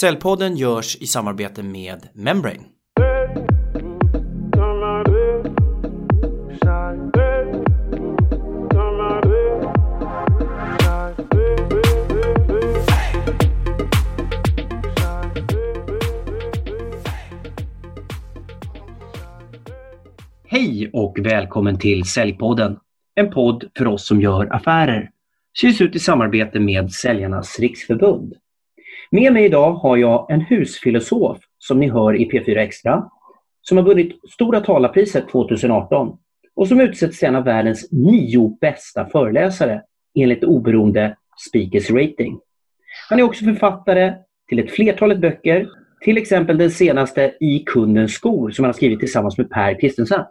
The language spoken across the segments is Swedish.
Cellpodden görs i samarbete med Membrane. Hej och välkommen till Säljpodden. En podd för oss som gör affärer. Syns ut i samarbete med Säljarnas Riksförbund. Med mig idag har jag en husfilosof som ni hör i P4 Extra, som har vunnit Stora talarpriset 2018 och som utsetts till en av världens nio bästa föreläsare enligt oberoende Speakers Rating. Han är också författare till ett flertalet böcker, till exempel den senaste I kundens skor som han har skrivit tillsammans med Per Kristensen.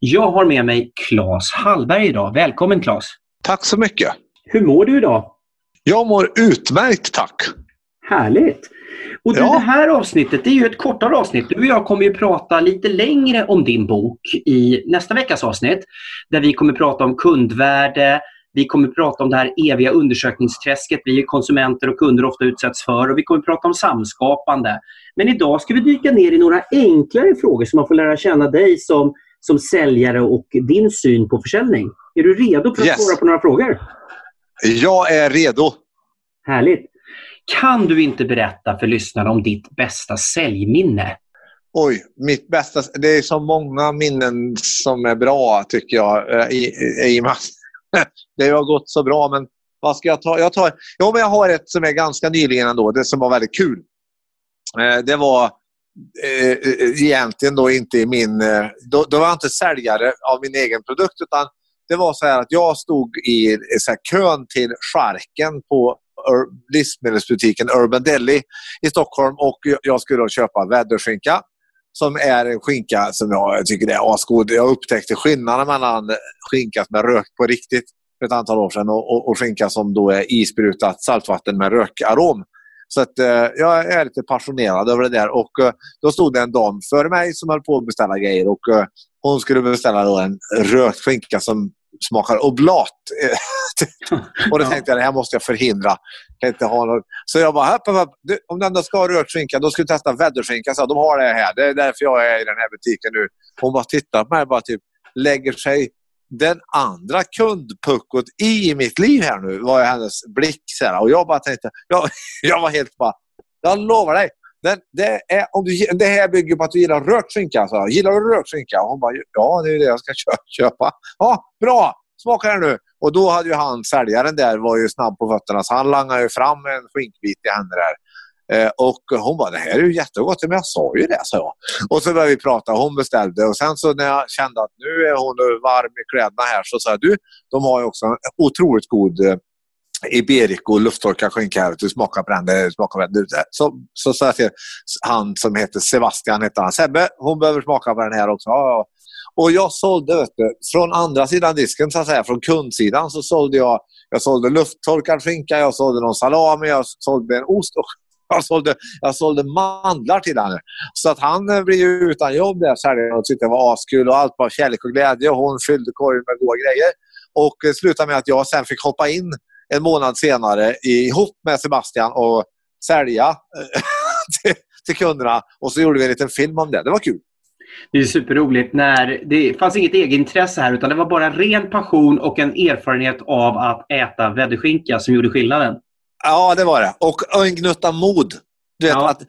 Jag har med mig Claes Hallberg idag. Välkommen Claes! Tack så mycket! Hur mår du idag? Jag mår utmärkt tack! Härligt! Och Ja. det här avsnittet det är ju ett kortare avsnitt. Du och jag kommer ju prata lite längre om din bok i nästa veckas avsnitt. Där vi kommer prata om kundvärde, vi kommer prata om det här eviga undersökningsträsket vi konsumenter och kunder ofta utsätts för och vi kommer prata om samskapande. Men idag ska vi dyka ner i några enklare frågor så man får lära känna dig som, som säljare och din syn på försäljning. Är du redo för att Yes. svara på några frågor? Jag är redo. Härligt! Kan du inte berätta för lyssnarna om ditt bästa säljminne? Oj, mitt bästa... Det är så många minnen som är bra tycker jag. Eh, I, i, i. Det har gått så bra men vad ska jag ta? Jag, tar, jo, men jag har ett som är ganska nyligen ändå. Det som var väldigt kul. Eh, det var eh, egentligen då inte i min... Eh, då, då var jag inte säljare av min egen produkt utan det var så här att jag stod i så här, kön till Charken på Ur- livsmedelsbutiken Urban Deli i Stockholm och jag- skulle då köpa väderskinka som är en skinka som jag tycker är asgod. Jag upptäckte skillnaden mellan skinka som är rökt på riktigt för ett antal år sedan och, och, och skinka som då är isprutat saltvatten med rökarom. Så att, eh, jag är lite passionerad över det där. Och, eh, då stod det en dam före mig som höll på att beställa grejer. Och, eh, hon skulle beställa då en rökt skinka som smakar oblat. och då tänkte jag det här måste jag förhindra. Jag inte ha något. Så jag bara, hopp, hopp. Du, om du ändå ska ha rökt skinka, då ska du testa väderskinka. Så de har det här. Det är därför jag är i den här butiken nu. Hon bara tittar på mig och bara typ lägger sig den andra kundpuckot i mitt liv här nu var hennes blick. Så här. Och jag bara tänkte, jag, jag var helt bara, jag lovar dig. Den, det, är, om du, det här bygger på att du gillar rökt skinka. Så, gillar du rökt skinka? Och hon bara, ja det är det jag ska kö- köpa. Ja, bra! Smaka här nu. Och då hade ju han, säljaren där, var ju snabb på fötterna så han langade ju fram en skinkbit i henne där. Eh, och hon bara, det här är ju jättegott. Men jag sa ju det, sa jag. Och så började vi prata. Hon beställde och sen så när jag kände att nu är hon varm i kläderna här så sa jag, du, de har ju också en otroligt god eh, Iberico lufttorkad skinka här. Du smakar på den. Det smakar på den. Eh, så, så sa jag till han som heter Sebastian, heter han. Sebbe, hon behöver smaka på den här också. Ja, ja. Och jag sålde, vet du, från andra sidan disken, så att säga, från kundsidan, så sålde jag jag sålde lufttorkad skinka, jag sålde någon salami, jag sålde en ost och jag sålde, jag sålde mandlar till henne. Så att han eh, blev ju utan jobb där säljaren och tyckte det var askul och allt var kärlek och glädje och hon fyllde korgen med goda grejer. Och det slutade med att jag sen fick hoppa in en månad senare ihop med Sebastian och sälja eh, till, till kunderna. Och så gjorde vi en liten film om det. Det var kul. Det är superroligt när det fanns inget egenintresse här utan det var bara ren passion och en erfarenhet av att äta väderskinka som gjorde skillnaden. Ja, det var det. Och, och en gnutta mod. Du vet, Ja. att,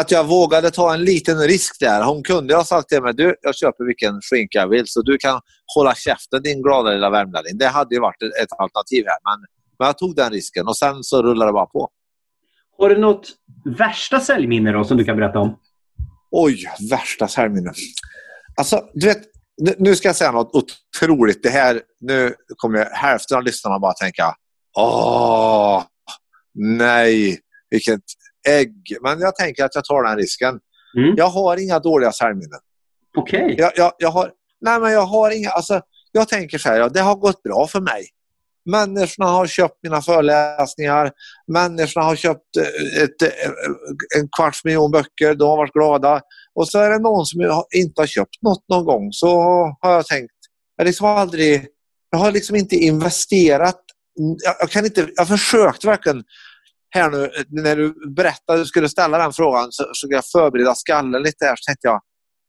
att jag vågade ta en liten risk där. Hon kunde ha sagt till mig, du, jag köper vilken skinka jag vill så du kan hålla käften din glada lilla värmlänning. Det hade ju varit ett, ett alternativ här. Men, men jag tog den risken och sen så rullade det bara på. Har du något värsta säljminne då som du kan berätta om? Oj, värsta säljminne. Alltså, du vet, nu, ska jag säga något otroligt. Det här, nu kommer hälften av lyssnarna bara tänka, åh, nej, vilket ägg. Men jag tänker att jag tar den risken. Mm. Jag har inga dåliga säljminnen. Okej. Jag, jag, jag, har, nej, men jag har inga... Alltså, jag tänker så här, ja, det har gått bra för mig. Människorna har köpt mina föreläsningar. Människorna har köpt eh, ett, eh, en kvarts miljon böcker. De har varit glada. Och så är det någon som inte har köpt något någon gång. Så har jag tänkt, jag, liksom har aldrig, jag har liksom inte investerat. Jag, jag, kan inte, jag har försökt verkligen här nu, när du berättade att du skulle ställa den frågan så skulle jag förbereda skallen lite här. Så tänkte jag,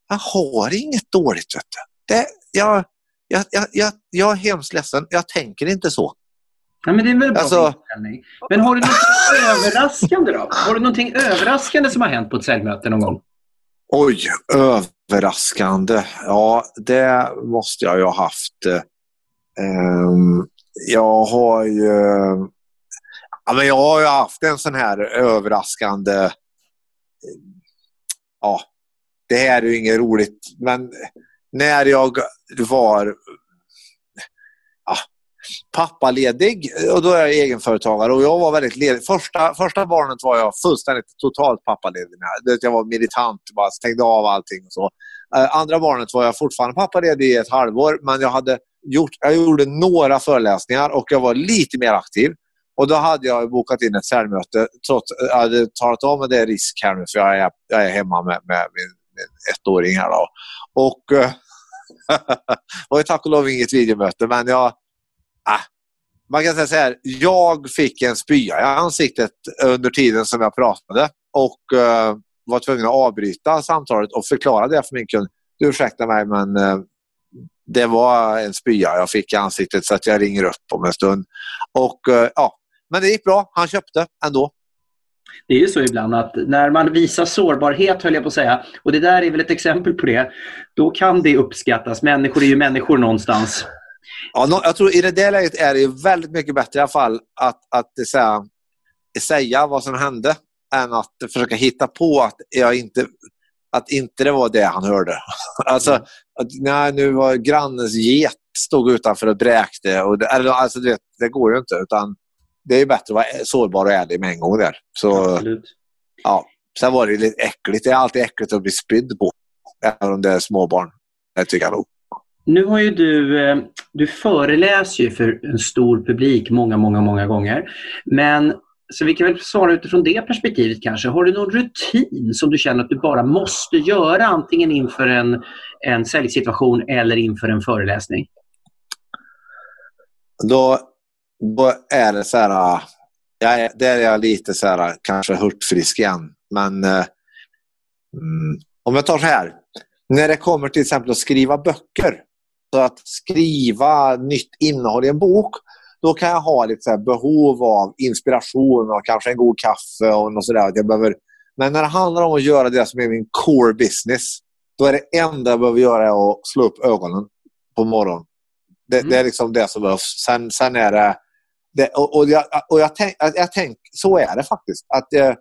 jag har inget dåligt. Vet du. Det, jag, jag, jag, jag, jag är hemskt ledsen. Jag tänker inte så. Ja, men det är väl bra Alltså- inställning. Men har du något överraskande då? Har du någonting överraskande som har hänt på ett säljmöte någon gång? Oj, överraskande. Ja, det måste jag ju ha haft. ehm, jag har ju... Ja, men jag har ju haft en sån här överraskande... Ja, det här är ju inget roligt, men när jag var ja, pappaledig, och då är jag egenföretagare och jag var väldigt ledig. Första, första barnet var jag fullständigt totalt pappaledig med. Jag var militant, bara stängde av allting och så. Eh, andra barnet var jag fortfarande pappaledig i ett halvår, men jag, hade gjort, jag gjorde några föreläsningar och jag var lite mer aktiv. Och Då hade jag bokat in ett säljmöte, trots jag hade talat om att det är risk här nu för jag är, jag är hemma med, med min, min ettåring. Här då. Och, eh, och tack och lov inget videomöte, men jag... Äh, man kan säga så här, jag fick en spya i ansiktet under tiden som jag pratade och äh, var tvungen att avbryta samtalet och förklara det för min kund. Du ursäktar mig, men äh, det var en spya jag fick i ansiktet så att jag ringer upp om en stund. Och eh, ja, Men det gick bra. Han köpte ändå. Det är ju så ibland att när man visar sårbarhet, höll jag på att säga, och det där är väl ett exempel på det, då kan det uppskattas. Människor är ju människor någonstans. Ja, jag tror i det där läget är det väldigt mycket bättre i alla fall att, att säga, säga vad som hände än att försöka hitta på att, jag inte, att inte det var det han hörde. alltså, att, nej, nu var grannens get stod utanför och bräkte. Och det, alltså, det, det går ju inte. Utan det är bättre att vara sårbar och ärlig med en gång där. Så, Absolut. ja. Sen var det lite äckligt. Det är alltid äckligt att bli spydd på. Även om det är småbarn. Det tycker jag nog. Nu har ju du, eh, du föreläser ju för en stor publik många, många, många gånger. Men så vi kan väl svara utifrån det perspektivet kanske. Har du någon rutin som du känner att du bara måste göra antingen inför en, en säljsituation eller inför en föreläsning? Då, då är det så här... äh, Jag är, där är jag lite så här, kanske hurtfrisk igen. Men eh, mm, om jag tar så här. När det kommer till exempel att skriva böcker. Så att skriva nytt innehåll i en bok. Då kan jag ha lite så behov av inspiration och kanske en god kaffe och något sådär. Jag behöver, men när det handlar om att göra det som är min core business. Då är det enda jag behöver göra att slå upp ögonen på morgonen. Det, Mm. det är liksom det som behövs. Sen, sen är det det och, och, jag, och jag, tänk, jag, tänk, så är det faktiskt. Att eh,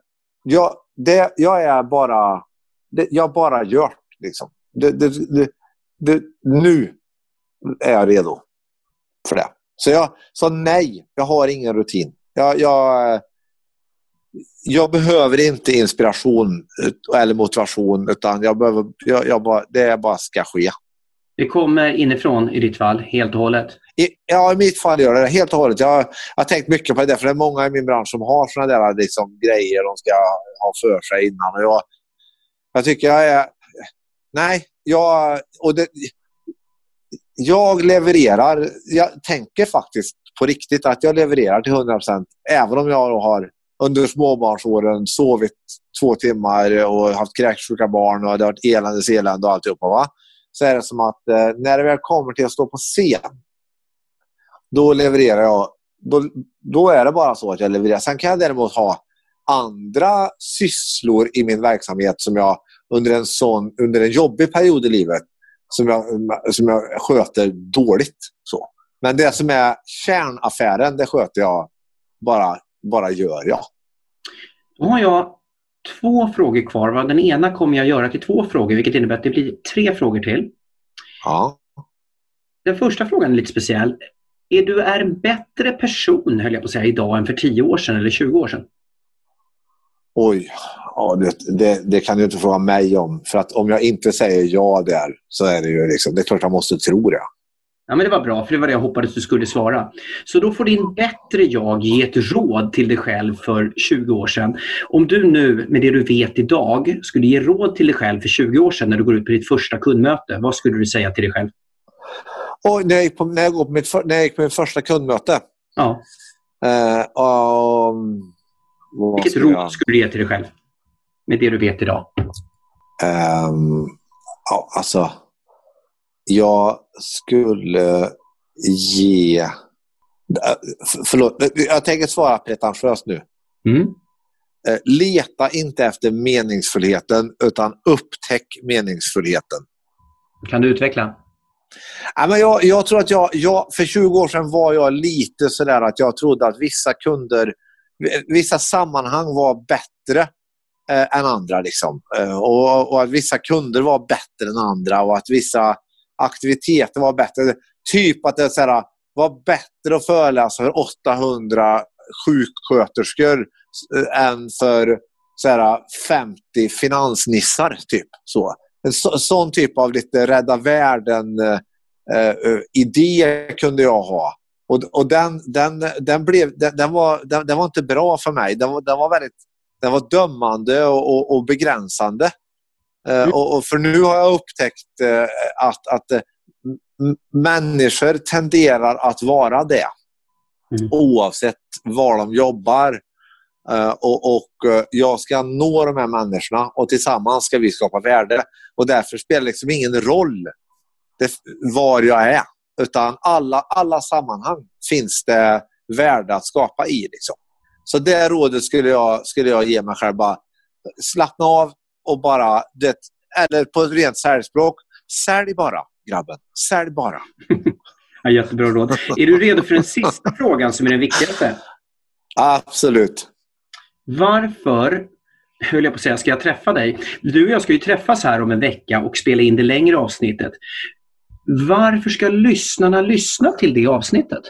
jag, det, jag är bara... Det, jag bara gör liksom. det, det, det, det, Nu är jag redo för det. Så jag sa nej, jag har ingen rutin. Jag, jag, jag behöver inte inspiration eller motivation utan jag behöver, jag, jag bara, det bara ska ske. Det kommer inifrån i ditt fall, helt och hållet. I, ja, i mitt fall gör det det helt och hållet. Jag, jag har tänkt mycket på det, för det är många i min bransch som har såna där liksom, grejer de ska ha för sig innan. Och jag, jag tycker jag är... Nej, jag... Och det, jag levererar. Jag tänker faktiskt på riktigt att jag levererar till 100% Även om jag har under småbarnsåren sovit två timmar och haft kräksjuka barn och det har varit eländes elände och alltihopa. Va? Så är det som att eh, när det väl kommer till att stå på scen då levererar jag. Då, då är det bara så att jag levererar. Sen kan jag däremot ha andra sysslor i min verksamhet som jag under en, sån, under en jobbig period i livet som jag, som jag sköter dåligt. Så. Men det som är kärnaffären, det sköter jag bara, bara gör jag. Då har jag två frågor kvar. va? Den ena kommer jag göra till två frågor, vilket innebär att det blir tre frågor till. Ja. Den första frågan är lite speciell. Är du är en bättre person, höll jag på att säga, idag än för 10 år sedan eller 20 år sedan? Oj, ja, det, det, det kan du inte fråga mig om. För att om jag inte säger ja där så är det ju liksom, det är klart jag måste tro det. Ja, men det var bra, för det var det jag hoppades du skulle svara. Så då får din bättre jag ge ett råd till dig själv för 20 år sedan. Om du nu, med det du vet idag, skulle ge råd till dig själv för 20 år sedan när du går ut på ditt första kundmöte, vad skulle du säga till dig själv? Och när, jag gick på, när, jag på mitt, när jag gick på mitt första kundmöte Ja, Eh, och, Vilket råd skulle du ge till dig själv? Med det du vet idag. Um, ja, alltså. Jag skulle ge... Äh, förlåt, jag tänker svara pretentiöst nu. Mm. Eh, leta inte efter meningsfullheten utan upptäck meningsfullheten. Kan du utveckla? Ja, men jag, jag tror att jag, jag, för 20 år sedan var jag lite sådär att jag trodde att vissa kunder, vissa sammanhang var bättre eh, än andra. Liksom. Eh, och, och, att vissa kunder var bättre än andra och att vissa aktiviteter var bättre. Typ att det såhär, var bättre att föreläsa för 800 sjuksköterskor eh, än för såhär, 50 finansnissar. Typ. Så. En så, sån typ av lite rädda världen-idé eh, eh kunde jag ha. Och, och den, den, den, blev, den, den, var, den, den var inte bra för mig. Den, den var väldigt den var dömande och, och, och begränsande. Eh, mm. och, och, för nu har jag upptäckt eh, att, att eh, människor tenderar att vara det. Mm. Oavsett var de jobbar. Uh, och, och uh, Jag ska nå de här människorna och tillsammans ska vi skapa värde. Och Därför spelar det liksom ingen roll det, var jag är. Utan alla, alla sammanhang finns det värde att skapa i. Liksom. Så det rådet skulle jag, skulle jag ge mig själv. Bara slappna av och bara, det, eller på ett rent säljspråk, sälj bara grabben. Sälj bara. ja, jättebra råd. Är du redo för den sista frågan som är den viktigaste? Absolut. Varför höll jag på att säga, ska jag träffa dig? Du och jag ska ju träffas här om en vecka och spela in det längre avsnittet. Varför ska lyssnarna lyssna till det avsnittet?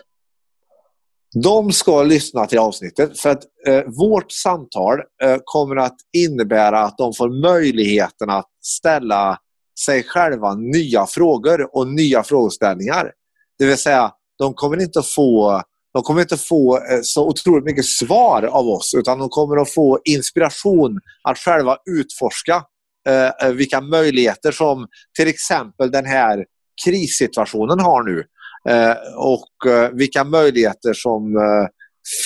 De ska lyssna till avsnittet för att eh, vårt samtal eh, kommer att innebära att de får möjligheten att ställa sig själva nya frågor och nya frågeställningar. Det vill säga, de kommer inte att få de kommer inte få eh, så otroligt mycket svar av oss utan de kommer att få inspiration att själva utforska eh, eh vilka möjligheter som till exempel den här krissituationen har nu. Eh, och eh, vilka möjligheter som eh,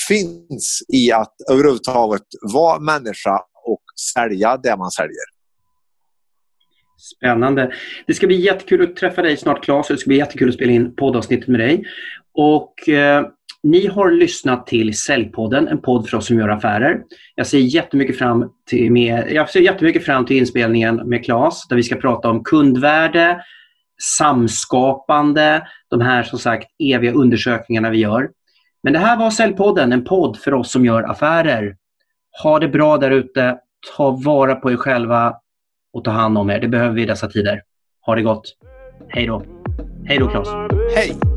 finns i att överhuvudtaget vara människa och sälja det man säljer. Spännande. Det ska bli jättekul att träffa dig snart Claes det ska bli jättekul att spela in poddavsnittet med dig. Och eh, ni har lyssnat till Säljpodden, en podd för oss som gör affärer. Jag ser jättemycket fram till, med, jag ser jättemycket fram till inspelningen med Claes där vi ska prata om kundvärde, samskapande, de här som sagt eviga undersökningarna vi gör. Men det här var Säljpodden, en podd för oss som gör affärer. Ha det bra där ute. Ta vara på er själva och ta hand om er. Det behöver vi i dessa tider. Ha det gott. Hej då. Hej då Claes. Hej.